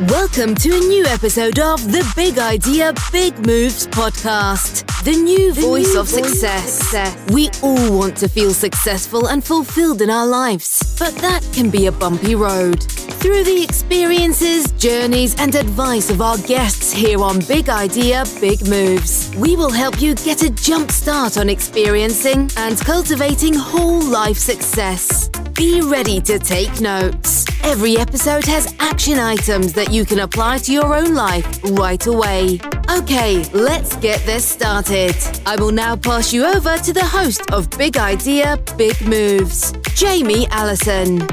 Welcome to a new episode of the Big Idea, Big Moves podcast, the new the voice new of voice success. success. We all want to feel successful and fulfilled in our lives, but that can be a bumpy road. Through the experiences, journeys, and advice of our guests here on Big Idea, Big Moves, we will help you get a jump start on experiencing and cultivating whole life success. Be ready to take notes. Every episode has action items that you can apply to your own life right away. Okay, let's get this started. I will now pass you over to the host of Big Idea, Big Moves, Jamie Allison.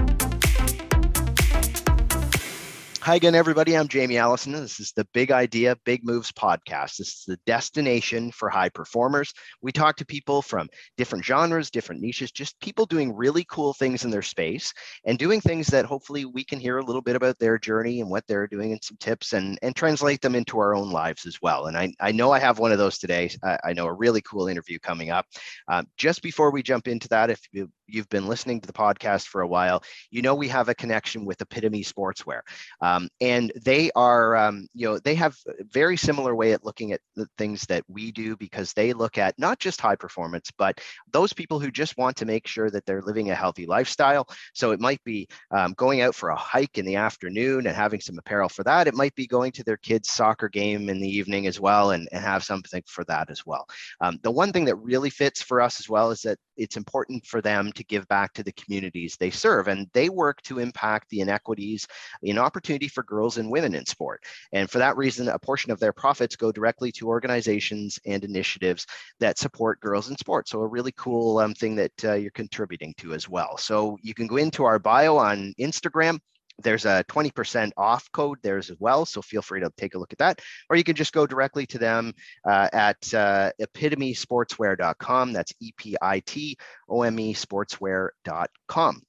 Hi again, everybody. I'm Jamie Allison. This is the Big Idea, Big Moves podcast. This is the destination for high performers. We talk to people from different genres, different niches, just people doing really cool things in their space and doing things that hopefully we can hear a little bit about their journey and what they're doing and some tips and, and translate them into our own lives as well. And I, I know I have one of those today. I, I know a really cool interview coming up. Um, just before we jump into that, if you, you've been listening to the podcast for a while, you know we have a connection with Epitome Sportswear. Um, and they are, um, you know, they have a very similar way at looking at the things that we do because they look at not just high performance, but those people who just want to make sure that they're living a healthy lifestyle. So it might be um, going out for a hike in the afternoon and having some apparel for that. It might be going to their kids' soccer game in the evening as well and, and have something for that as well. Um, the one thing that really fits for us as well is that it's important for them to give back to the communities they serve. And they work to impact the inequities in opportunity for girls and women in sport. And for that reason, a portion of their profits go directly to organizations and initiatives that support girls in sport. So a really cool um, thing that uh, you're contributing to as well. So you can go into our bio on Instagram there's a 20% off code there as well. So feel free to take a look at that. Or you can just go directly to them uh, at uh, epitomesportswear.com. That's E P I T O M E sportswear.com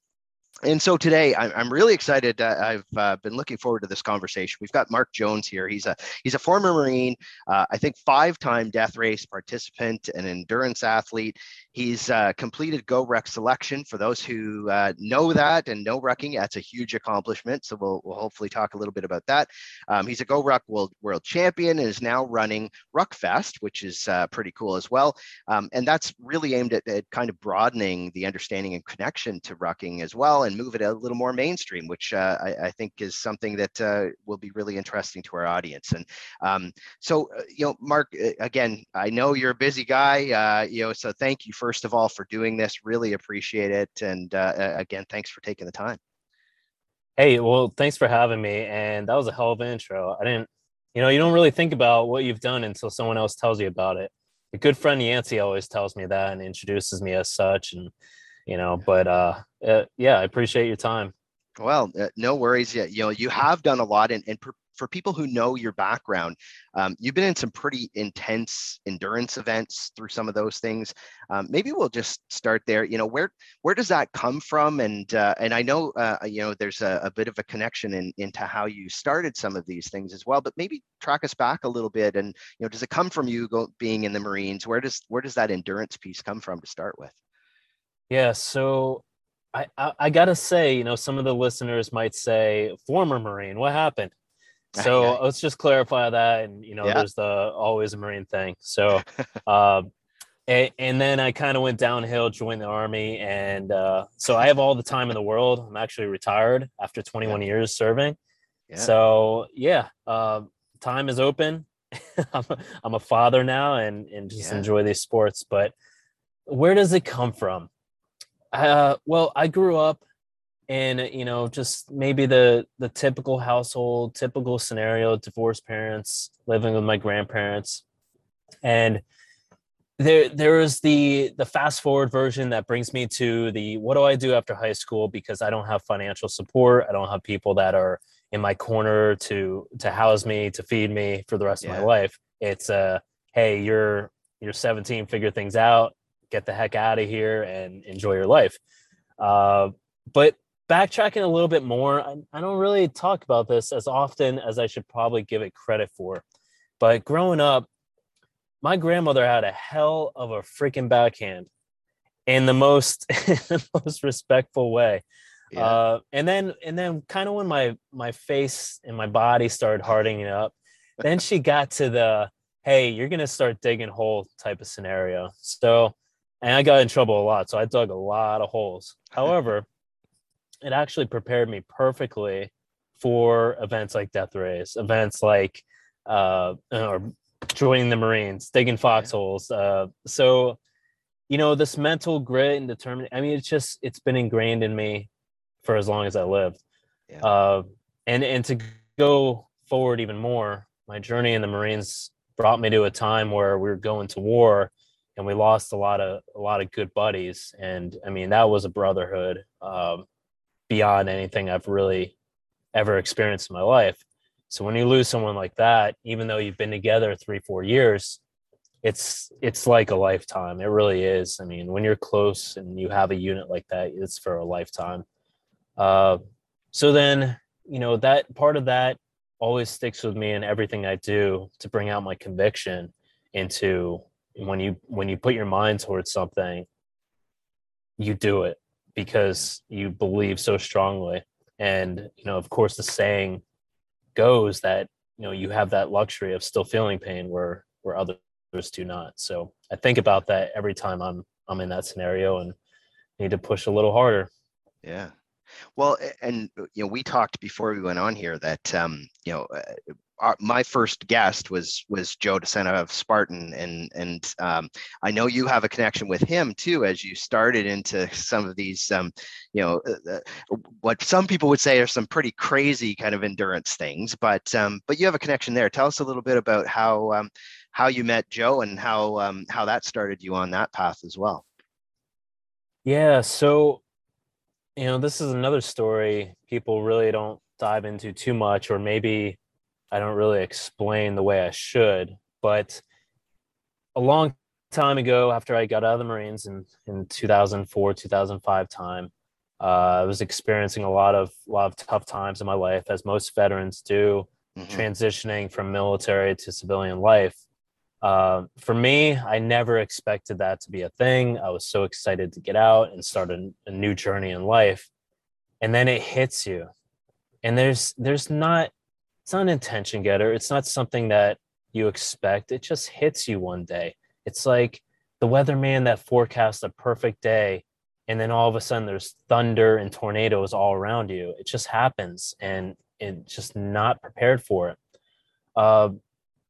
and so today I'm, really excited. I've uh, been looking forward to this conversation. We've got Mark Jones here. He's a he's a former Marine, uh, I think five-time death race participant, and endurance athlete. He's uh, completed GoRuck selection. For those who uh, know that and know rucking, that's a huge accomplishment. So we'll, we'll hopefully talk a little bit about that. Um, he's a GoRuck World World Champion and is now running Ruckfest, which is pretty cool as well. Um, and that's really aimed at, at kind of broadening the understanding and connection to rucking as well. And and move it a little more mainstream, which uh, I, I, think is something that uh, will be really interesting to our audience. And um, so, uh, you know, Mark, uh, again, I know you're a busy guy, uh, you know, so thank you first of all for doing this. Really appreciate it. And again, thanks for taking the time. Hey, well, thanks for having me. And that was a hell of an intro. I didn't, you know, you don't really think about what you've done until someone else tells you about it. A good friend Yancey always tells me that and introduces me as such. And you know but uh, uh yeah i appreciate your time well uh, no worries yeah you know you have done a lot and, and per- for people who know your background, um, you've been in some pretty intense endurance events through some of those things. Um, maybe we'll just start there. You know, where where does that come from? And uh, and I know uh, you know there's a, a, bit of a connection in, into how you started some of these things as well. But maybe track us back a little bit. And you know, does it come from you go, being in the Marines? Where does where does that endurance piece come from to start with? Yeah, so I, I, I gotta say, you know, some of the listeners might say, former Marine, what happened? So let's just clarify that, and you know, yeah. there's the always a Marine thing. So, uh, and, and, then I kind of went downhill, joined the army, and uh, so I have all the time in the world. I'm actually retired after 21 yeah. years serving. Yeah. So yeah, uh, time is open. I'm, a, I'm a father now, and and just enjoy these sports. But where does it come from? Uh, well, I grew up in you know just maybe the the typical household, typical scenario: divorced parents living with my grandparents, and there there is the the fast forward version that brings me to the what do I do after high school because I don't have financial support, I don't have people that are in my corner to to house me, to feed me for the rest yeah. of my life. It's a uh, hey, you're you're 17, figure things out get the heck out of here and enjoy your life. Uh, but backtracking a little bit more, I, I don't really talk about this as often as I should probably give it credit for. But growing up, my grandmother had a hell of a freaking backhand in the most in the most respectful way. Yeah. Uh, and then and then kind of when my my face and my body started hardening up, then she got to the hey, you're gonna start digging hole type of scenario. So and I got in trouble a lot. So I dug a lot of holes. However, it actually prepared me perfectly for events like death race, events like uh, or joining the Marines, digging foxholes. Uh, so, you know, this mental grit and determination. I mean, it's just it's been ingrained in me for as long as I lived. Yeah. Uh, and and to go forward even more, my journey in the Marines brought me to a time where we were going to war and we lost a lot of a lot of good buddies and i mean that was a brotherhood um, beyond anything i've really ever experienced in my life. So when you lose someone like that even though you've been together three four years it's it's like a lifetime. It really is. I mean when you're close and you have a unit like that it's for a lifetime. Uh, so then you know that part of that always sticks with me in everything i do to bring out my conviction into when you when you put your mind towards something you do it because you believe so strongly. And you know of course the saying goes that you know you have that luxury of still feeling pain where where others do not. So i think about that every time i'm i'm in that scenario and need to push a little harder. Yeah. Well, and you know, we talked before we went on here that um, you know, uh, our, my first guest was was Joe DeSena of Spartan, and and um, I know you have a connection with him too, as you started into some of these, um, you know, uh, uh, what some people would say are some pretty crazy kind of endurance things, but um, but you have a connection there. Tell us a little bit about how um, how you met Joe and how um, how that started you on that path as well. Yeah, so you know, this is another story people really don't dive into too much, or maybe I don't really explain the way I should. But a long time ago, after I got out of the Marines in, in 2004, 2005 time, uh, I was experiencing a lot of a lot of tough times in my life, as most veterans do, mm-hmm. transitioning from military to civilian life. Uh, for me, I never expected that to be a thing. I was so excited to get out and start a, a new journey in life, and then it hits you, and there's there's not it's not an intention getter. It's not something that you expect. It just hits you one day. It's like the weatherman that forecasts a perfect day, and then all of a sudden there's thunder and tornadoes all around you. It just happens, and it's just not prepared for it. Uh,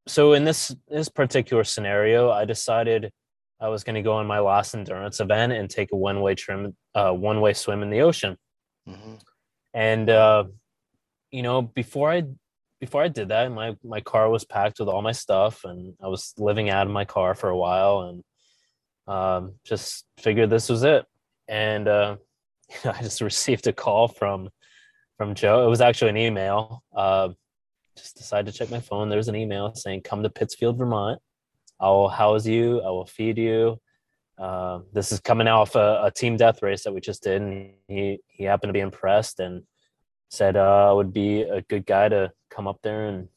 so in this this particular scenario, I decided I was going to go on my last endurance event and take a one way trim, uh, one way swim in the ocean. Mm-hmm. And uh, you know, before I before I did that, my my car was packed with all my stuff, and I was living out of my car for a while, and um, just figured this was it. And uh, I just received a call from from Joe. It was actually an email. Uh, just decided to check my phone. There's an email saying, "Come to Pittsfield, Vermont. I will house you. I will feed you." Uh, this is coming off a, a, team death race that we just did, and he he happened to be impressed and said uh, I would be a good guy to come up there and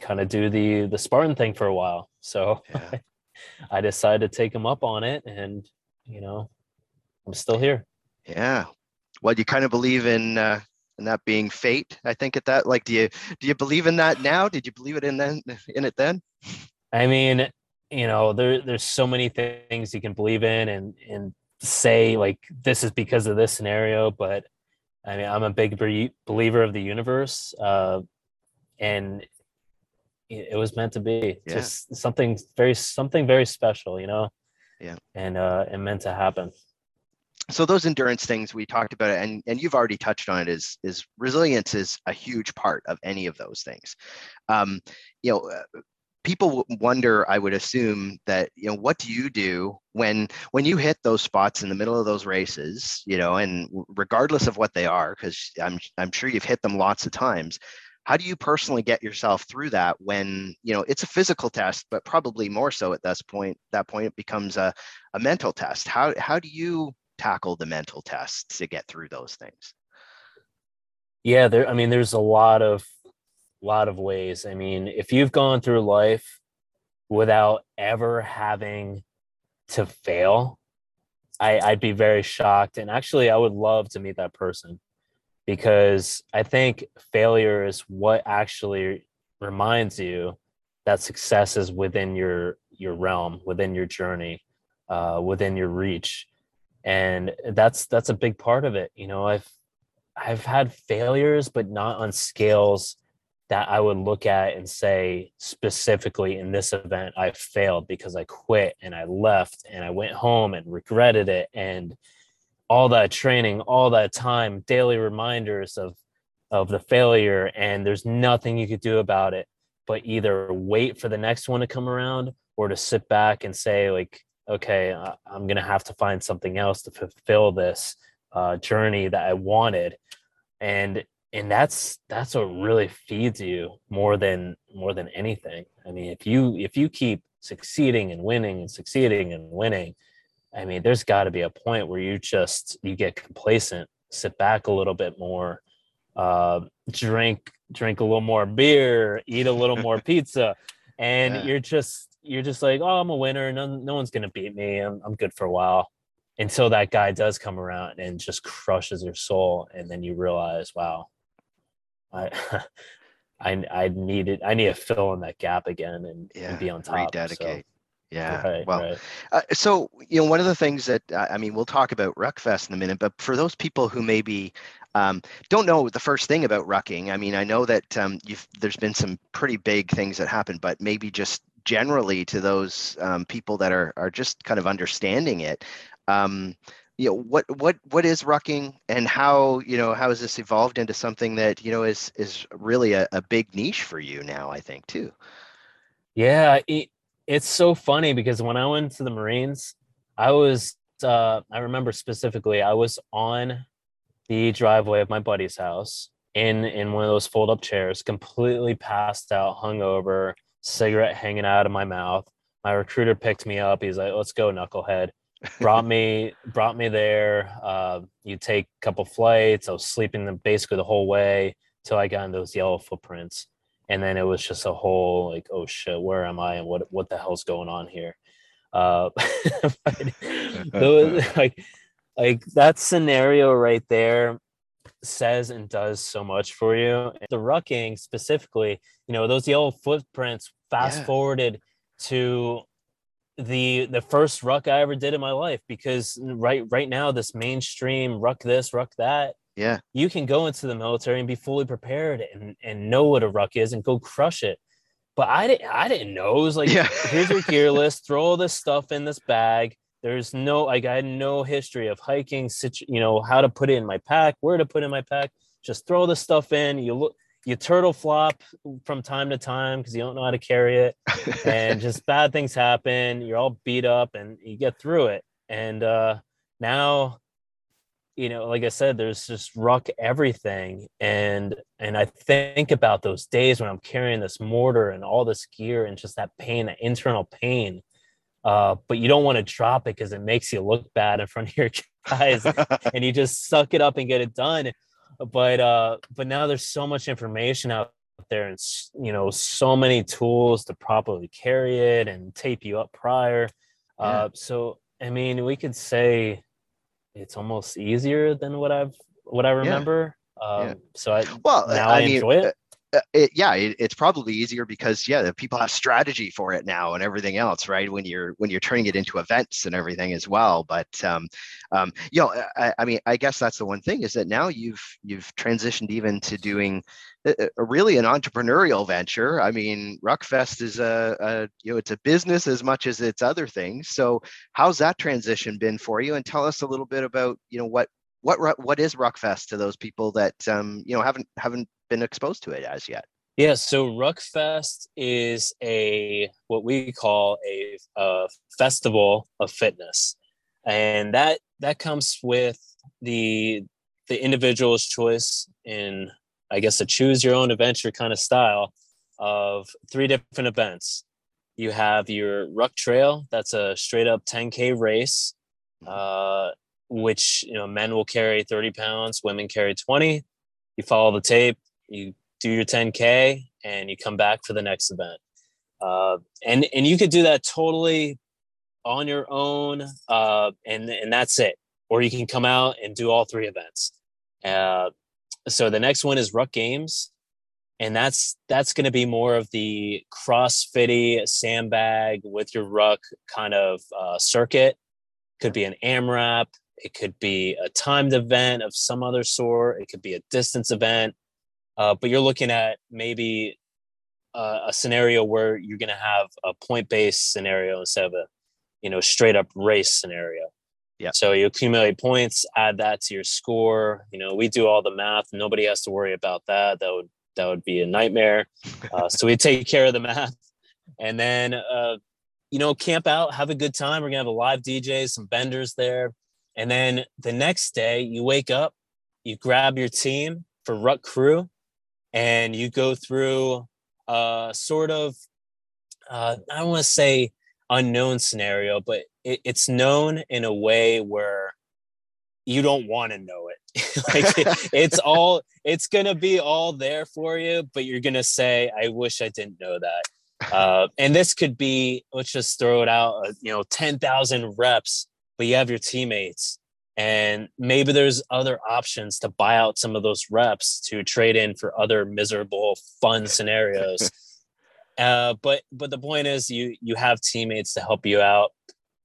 kind of do the the Spartan thing for a while. So yeah. I decided to take him up on it, and you know, I'm still here. Yeah. Well, you kind of believe in uh, and that being fate i think at that like do you do you believe in that now did you believe it in then in it then i mean you know there there's so many things you can believe in and and say like this is because of this scenario but i mean i'm a big believer of the universe uh and it was meant to be yeah. just something very something very special you know? Yeah. And uh it meant to happen. So those endurance things we talked about and and you've already touched on it is is resilience is a huge part of any of those things. Um, you know uh, people wonder i would assume that you know what do you do when when you hit those spots in the middle of those races you know and regardless of what they are because i'm i'm sure you've hit them lots of times how do you personally get yourself through that when you know it's a physical test but probably more so at this point that point it becomes a, a mental test how how do you tackle the mental tests to get through those things? Yeah, there. I mean, there's a lot of lot of ways. I mean, if you've gone through life without ever having to fail, I, I'd be very shocked. And actually, I would love to meet that person because I think failure is what actually reminds you that success is within your your realm, within your journey, uh, within your reach, and that's that's a big part of it. You know, I've I've had failures, but not on scales that I would look at and say specifically in this event I failed because I quit and I left and I went home and regretted it. And all that training, all that time, daily reminders of of the failure and there's nothing you could do about it but either wait for the next one to come around or to sit back and say like okay i'm going to have to find something else to fulfill this uh, journey that i wanted. And and that's that's what really feeds you more than more than anything. I mean if you if you keep succeeding and winning and succeeding and winning i mean there's got to be a point where you just you get complacent sit back a little bit more uh, drink drink a little more beer eat a little more pizza and yeah. you're just you're just like oh i'm a winner. No, no one's gonna beat me. I'm, I'm good for a while. Until that guy does come around and just crushes your soul and then you realize wow I I I needed I need to fill in that gap again and, yeah, and be on top. Rededicate. So. Yeah. Right, well, right. Uh, so you know, one of the things that uh, I mean, we'll talk about Ruckfest in a minute, but for those people who maybe um, don't know the first thing about rucking, I mean, I know that um, there's been some pretty big things that happened, but maybe just generally to those um, people that are are just kind of understanding it. You know what what what is rucking and how you know how has this evolved into something that you know is is really a, a big niche for you now i think too? Yeah it, it's so funny because when i went to the marines i was uh, i remember specifically i was on the driveway of my buddy's house in in one of those fold up chairs completely passed out hungover cigarette hanging out of my mouth. My recruiter picked me up. He's like let's go knucklehead brought me brought me there. Uh, you take a couple flights. I was sleeping them basically the whole way till I got in those yellow footprints, and then it was just a whole like, oh shit, where am I and what what the hell's going on here? Uh, those, like like that scenario right there says and does so much for you. The rucking specifically, you know, those yellow footprints fast yeah. forwarded to the the first ruck I ever did in my life because right right now this mainstream ruck this ruck that yeah. you can go into the military and be fully prepared and and know what a ruck is and go crush it. But I didn't I didn't know. It was like yeah. here's your gear list throw all this stuff in this bag. There's no like I had no history of hiking situ, you know how to put it in my pack where to put in my pack. Just throw the stuff in. You look you turtle flop from time to time because you don't know how to carry it and just bad things happen you're all beat up and you get through it. And uh now you know like i said there's just ruck everything. And and i think about those days when i'm carrying this mortar and all this gear and just that pain that internal pain uh, but you don't want to drop it because it makes you look bad in front of your guys and you just suck it up and get it done but uh but now there's so much information out there and you know so many tools to properly carry it and tape you up prior yeah. uh so i mean we could say it's almost easier than what i've what i remember yeah. um yeah. so i well now i, I mean, enjoy it uh, it, yeah, it, it's probably easier because yeah, people have strategy for it now and everything else, right? When you're when you're turning it into events and everything as well. But um, um, you know, I, I mean, I guess that's the one thing is that now you've you've transitioned even to doing a really an entrepreneurial venture. I mean, Ruckfest is a, a you know it's a business as much as it's other things. So how's that transition been for you? And tell us a little bit about you know what what what is Ruckfest to those people that um, you know haven't haven't been exposed to it as yet. Yeah, so Ruckfest is a what we call a, a festival of fitness, and that that comes with the the individual's choice in I guess a choose your own adventure kind of style of three different events. You have your Ruck Trail, that's a straight up 10k race, uh, which you know men will carry 30 pounds, women carry 20. You follow the tape, you do your 10k and you come back for the next event uh, and and you could do that totally on your own uh, and and that's it or you can come out and do all three events uh, so the next one is Ruck Games, and that's that's going to be more of the CrossFitty sandbag with your ruck kind of uh, circuit. Could be an AMRAP. It could be a timed event of some other sort. It could be a distance event. Uh, but you're looking at maybe a, a scenario where you're going to have a point based scenario instead of a you know straight up race scenario. Yeah. So you accumulate points, add that to your score. You know, we do all the math. Nobody has to worry about that. That would that would be a nightmare. Uh, so we take care of the math, and then uh, you know camp out, have a good time. We're gonna have a live DJ, some vendors there, and then the next day you wake up, you grab your team for Ruck Crew, and you go through uh, sort of uh, I don't want to say unknown scenario, but it, it's known in a way where you don't want to know it. like it, it's all it's gonna be all there for you, but you're gonna say, "I wish I didn't know that." Uh, and this could be let's just throw it out, uh, you know, ten thousand reps, but you have your teammates, and maybe there's other options to buy out some of those reps to trade in for other miserable fun scenarios. Uh, but but the point is, you you have teammates to help you out,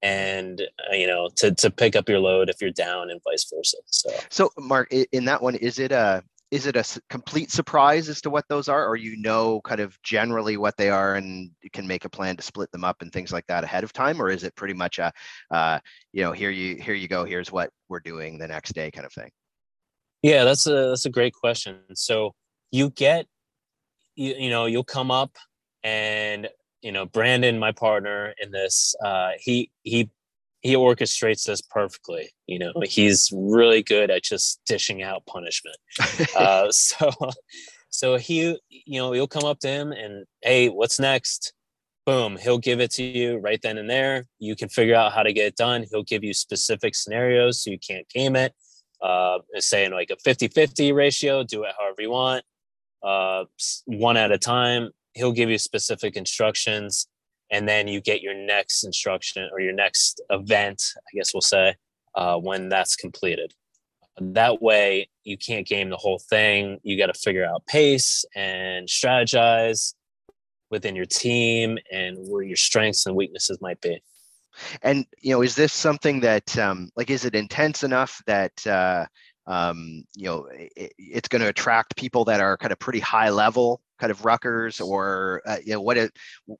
and uh, you know to to pick up your load if you're down, and vice versa. So so Mark, in that one, is it a is it a complete surprise as to what those are, or you know kind of generally what they are, and you can make a plan to split them up and things like that ahead of time, or is it pretty much a uh, you know here you here you go, here's what we're doing the next day kind of thing? Yeah, that's a that's a great question. So you get you, you know you'll come up and you know brandon my partner in this uh he he he orchestrates this perfectly you know he's really good at just dishing out punishment. Uh so so he you know you'll come up to him and hey what's next? Boom he'll give it to you right then and there. You can figure out how to get it done. He'll give you specific scenarios so you can't game it. Uh saying like a 50 50 ratio do it however you want uh one at a time. He'll give you specific instructions and then you get your next instruction or your next event i guess we'll say uh, when that's completed. That way you can't game the whole thing. You got to figure out pace and strategize within your team and where your strengths and weaknesses might be. And you know is this something that um, like is it intense enough that uh, um, you know it, it's going to attract people that are kind of pretty high level kind of ruckers or uh, you know what it,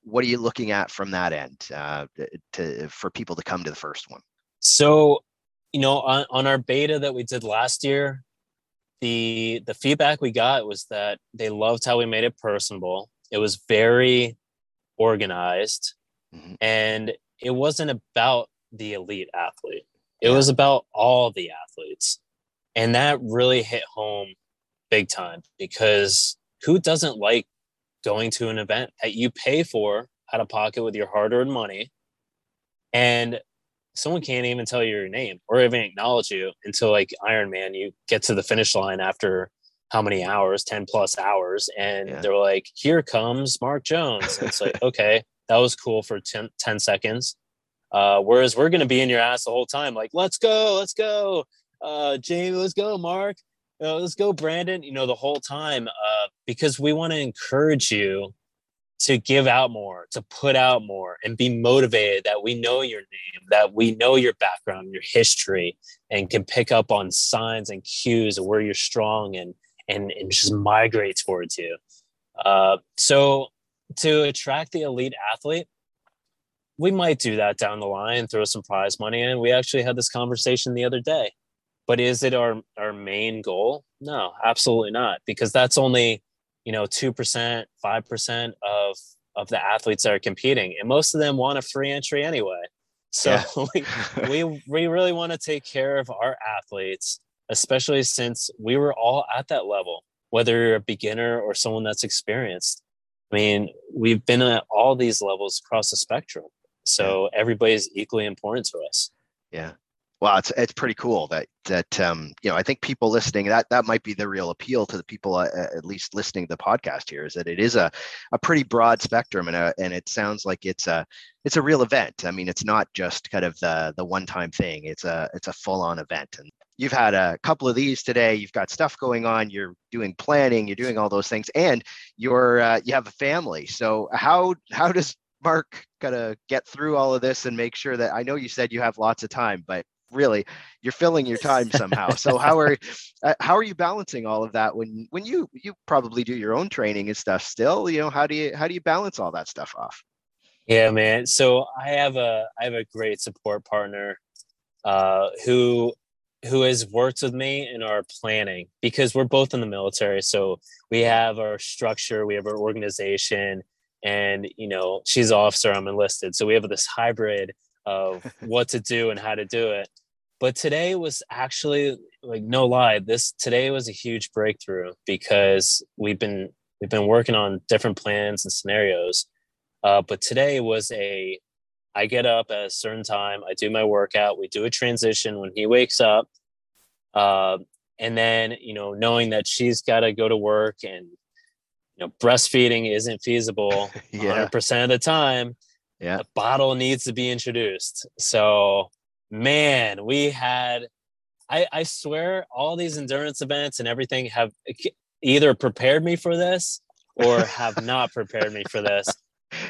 what are you looking at from that end uh, to for people to come to the first one so you know on, on our beta that we did last year the the feedback we got was that they loved how we made it personable it was very organized mm-hmm. and it wasn't about the elite athlete it yeah. was about all the athletes and that really hit home big time because who doesn't like going to an event that you pay for out of pocket with your hard earned money and someone can't even tell you your name or even acknowledge you until like Iron Man, you get to the finish line after how many hours, 10 plus hours. And yeah. they're like, here comes Mark Jones. And it's like, okay, that was cool for 10, 10 seconds. Uh, whereas we're going to be in your ass the whole time, like, let's go, let's go uh, Jamie, let's go, Mark. Uh, let's go, Brandon. You know, the whole time uh, because we want to encourage you to give out more, to put out more, and be motivated that we know your name, that we know your background, your history, and can pick up on signs and cues of where you're strong and and and just migrate towards you. Uh, so to attract the elite athlete, we might do that down the line, throw some prize money in. We actually had this conversation the other day. But is it our our main goal? No, absolutely not, because that's only you know two percent, five percent of of the athletes that are competing, and most of them want a free entry anyway. So yeah. we, we we really want to take care of our athletes, especially since we were all at that level, whether you're a beginner or someone that's experienced. I mean, we've been at all these levels across the spectrum. So everybody's equally important to us. Yeah. Well, it's it's pretty cool that that um, you know I think people listening that that might be the real appeal to the people uh, at least listening to the podcast here is that it is a, a pretty broad spectrum and a, and it sounds like it's a it's a real event. I mean, it's not just kind of the the one time thing. It's a it's a full on event and you've had a couple of these today. You've got stuff going on. You're doing planning. You're doing all those things, and you're uh, you have a family. So how how does Mark kind of get through all of this and make sure that I know you said you have lots of time, but really you're filling your time somehow. So how are uh, how are you balancing all of that when when you you probably do your own training and stuff still you know how do you how do you balance all that stuff off? Yeah man. So i have a i have a great support partner uh who who has worked with me in our planning because we're both in the military. So we have our structure we have our organization and you know she's officer i'm enlisted. So we have this hybrid of what to do and how to do it but today was actually like no lie this today was a huge breakthrough because we've been we've been working on different plans and scenarios uh, but today was a i get up at a certain time i do my workout we do a transition when he wakes up uh, and then you know knowing that she's got to go to work and you know breastfeeding isn't feasible yeah. 100% of the time yeah. a bottle needs to be introduced so man we had I, I swear all these endurance events and everything have either prepared me for this or have not prepared me for this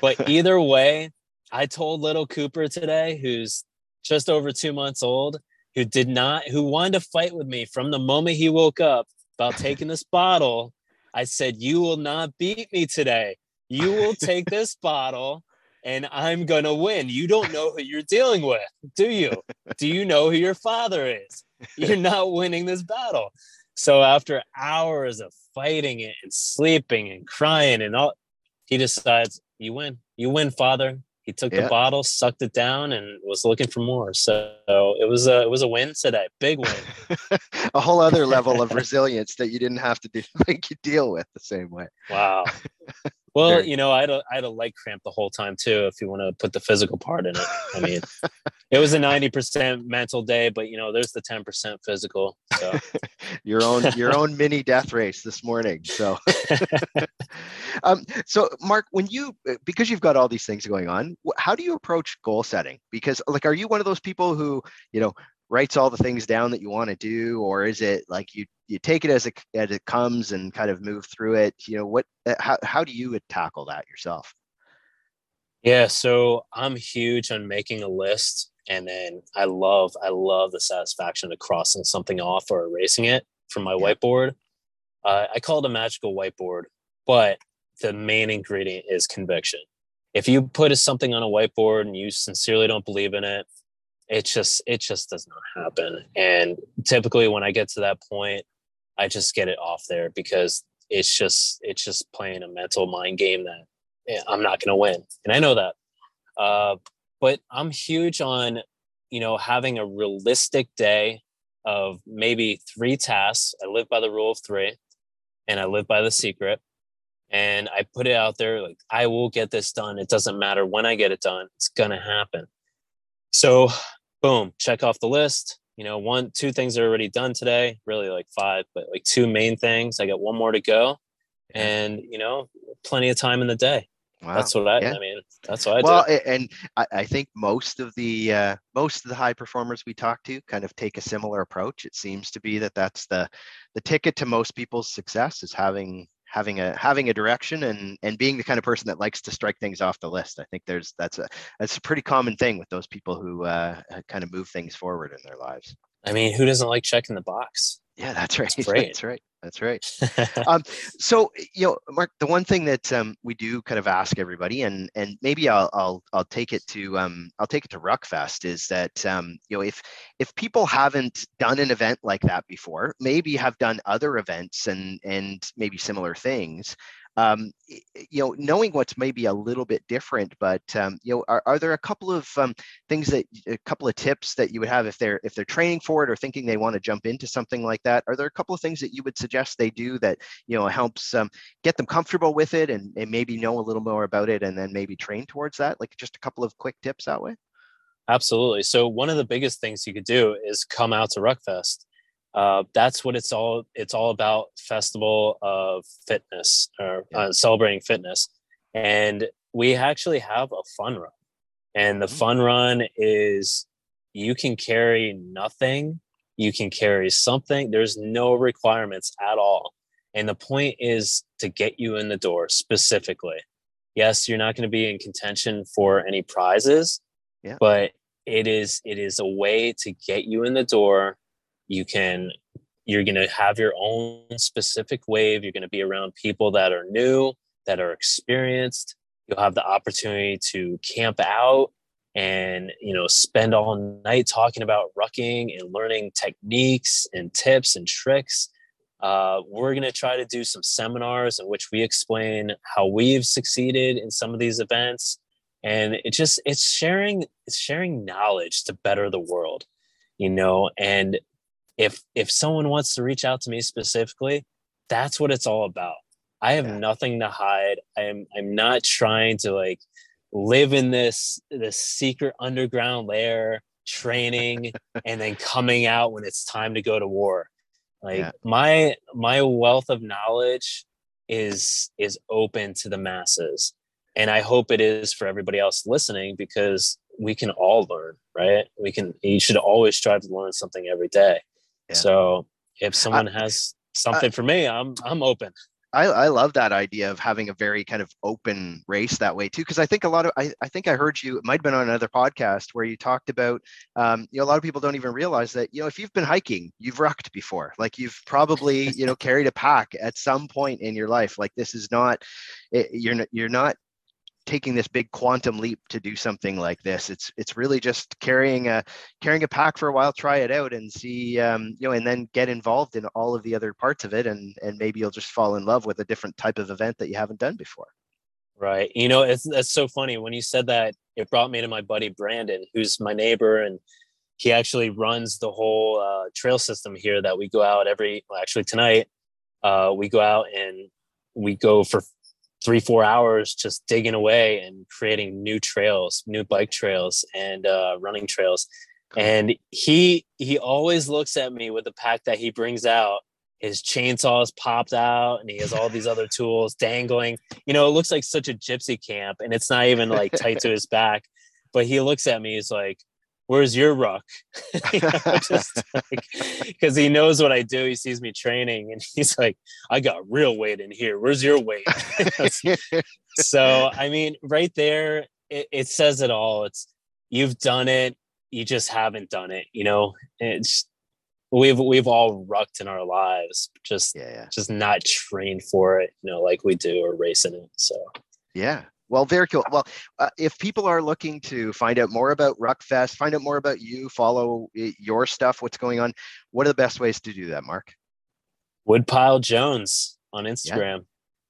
but either way i told little cooper today who's just over two months old who did not who wanted to fight with me from the moment he woke up about taking this bottle I said, You will not beat me today. You will take this bottle and I'm going to win. You don't know who you're dealing with, do you? Do you know who your father is? You're not winning this battle. So after hours of fighting it and sleeping and crying and all, he decides, You win. You win, father. He took yeah. the bottle, sucked it down, and was looking for more. So it was a it was a win today, big win. a whole other level of resilience that you didn't have to do, make you deal with the same way. Wow. Well, Very. you know, I had a I had a leg cramp the whole time too. If you want to put the physical part in it, I mean, it was a ninety percent mental day, but you know, there's the ten percent physical. So your own your own mini death race this morning. So, um, so Mark, when you because you've got all these things going on, how do you approach goal setting? Because like, are you one of those people who you know writes all the things down that you want to do or is it like you you take it as it as it comes and kind of move through it? You know what uh, how, how do you tackle that yourself? Yeah so i'm huge on making a list and then i love i love the satisfaction of crossing something off or erasing it from my yeah. whiteboard. Uh, i call it a magical whiteboard but the main ingredient is conviction. If you put something on a whiteboard and you sincerely don't believe in it it just it just does not happen. And typically when i get to that point i just get it off there because it's just it's just playing a mental mind game that yeah, i'm not going to win. And i know that. Uh, but i'm huge on you know having a realistic day of maybe three tasks. I live by the rule of three and i live by the secret and i put it out there like i will get this done. It doesn't matter when i get it done. It's going to happen. So boom, check off the list. You know, one, two things are already done today, really like five, but like two main things. I got one more to go. And, you know, plenty of time in the day. Wow. That's what I, yeah. I mean, that's what I well, do. and I, I think most of the, uh, most of the high performers we talk to kind of take a similar approach. It seems to be that that's the, the ticket to most people's success is having having a having a direction and and being the kind of person that likes to strike things off the list. I think there's that's a that's a pretty common thing with those people who uh, kind of move things forward in their lives. I mean, who doesn't like checking the box? Yeah, that's right. That's, that's right. That's right. um, so you know, Mark, the one thing that um, we do kind of ask everybody, and and maybe I'll I'll I'll take it to um, I'll take it to Ruckfest, is that um, you know if if people haven't done an event like that before, maybe have done other events and and maybe similar things, um, you know, knowing what's maybe a little bit different, but um, you know, are, are there a couple of um, things that a couple of tips that you would have if they're if they're training for it or thinking they want to jump into something like that? Are there a couple of things that you would suggest they do that you know helps um, get them comfortable with it and, and maybe know a little more about it and then maybe train towards that? Like just a couple of quick tips that way. Absolutely. So one of the biggest things you could do is come out to Ruckfest uh, that's what it's all it's all about festival of fitness or yeah. uh, celebrating fitness and we actually have a fun run and the mm-hmm. fun run is you can carry nothing you can carry something. There's no requirements at all. And the point is to get you in the door specifically. Yes, you're not going to be in contention for any prizes, yeah. but it is it is a way to get you in the door. You can you're going to have your own specific wave. You're going to be around people that are new, that are experienced. You'll have the opportunity to camp out and you know spend all night talking about rucking and learning techniques and tips and tricks uh, we're going to try to do some seminars in which we explain how we've succeeded in some of these events and it just it's sharing it's sharing knowledge to better the world you know and if if someone wants to reach out to me specifically that's what it's all about. I have yeah. nothing to hide. I'm i'm not trying to like live in this this secret underground lair training and then coming out when it's time to go to war. Like yeah. my my wealth of knowledge is is open to the masses. And i hope it is for everybody else listening because we can all learn right? We can you should always strive to learn something every day yeah. so if someone I, has something I, for me i'm i'm open. I, I love that idea of having a very kind of open race that way too because i think a lot of I, I think i heard you it might have been on another podcast where you talked about um, you know a lot of people don't even realize that you know if you've been hiking you've rucked before. Like you've probably you know carried a pack at some point in your life. Like this is not it, you're you're not taking this big quantum leap to do something like this. It's it's really just carrying a carrying a pack for a while, try it out, and see um, you know, and then get involved in all of the other parts of it, and and maybe you'll just fall in love with a different type of event that you haven't done before. Right. You know, it's that's so funny when you said that. It brought me to my buddy Brandon, who's my neighbor, and he actually runs the whole uh, trail system here that we go out every. Well, actually, tonight uh, we go out and we go for three four hours just digging away and creating new trails new bike trails and uh, running trails. And he he always looks at me with the pack that he brings out. His chainsaws popped out and he has all these other tools dangling. You know it looks like such a gypsy camp and it's not even like tight to his back but he looks at me he's like where's your ruck? because like, he knows what I do. He sees me training and he's like, I got real weight in here. Where's your weight? so, I mean, right there, it, it, says it all. It's you've done it. You just haven't done it. You know, it's we've we've all rucked in our lives, just yeah, yeah. just not trained for it. You know, like we do or racing it. So yeah, well, very cool. Well, uh, if people are looking to find out more about Ruckfest, find out more about you, follow your stuff, what's going on, what are the best ways to do that, Mark? Woodpile Jones on Instagram.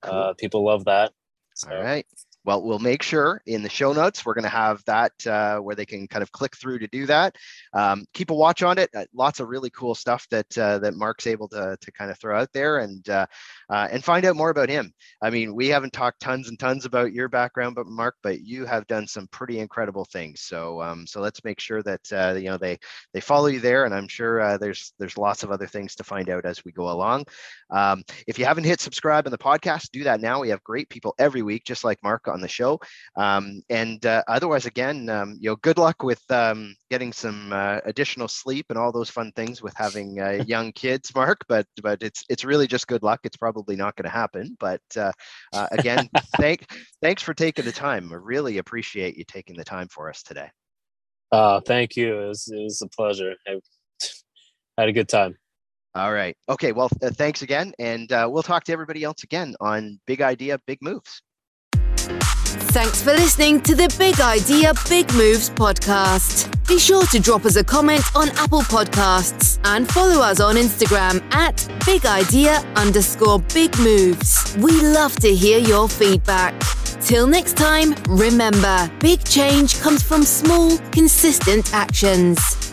Yeah. Cool. Uh, people love that. So. All right. Well, we'll make sure in the show notes we're going to have that uh, where they can kind of click through to do that. Um, keep a watch on it. Uh, lots of really cool stuff that uh, that Mark's able to to kind of throw out there and uh, uh, and find out more about him. I mean, we haven't talked tons and tons about your background, but Mark, but you have done some pretty incredible things. So um, so let's make sure that uh, you know they they follow you there, and I'm sure there's there's lots of other things to find out as we go along. Um, if you haven't hit subscribe in the podcast, do that now. We have great people every week, just like Mark on the show. Um, and uh, otherwise, again, um, you know, good luck with um, getting some uh, additional sleep and all those fun things with having uh, young kids, Mark. But but it's it's really just good luck. It's probably not going to happen. But uh, uh, again, thank thanks for taking the time. I really appreciate you taking the time for us today. Uh, thank you. It was, it was a pleasure. I had a good time. All right. Okay. Well, uh, thanks again. And uh, we'll talk to everybody else again on Big Idea, Big Moves. Thanks for listening to the Big Idea, Big Moves podcast. Be sure to drop us a comment on Apple Podcasts and follow us on Instagram at Big Idea underscore Big Moves. We love to hear your feedback. Till next time, remember, big change comes from small, consistent actions.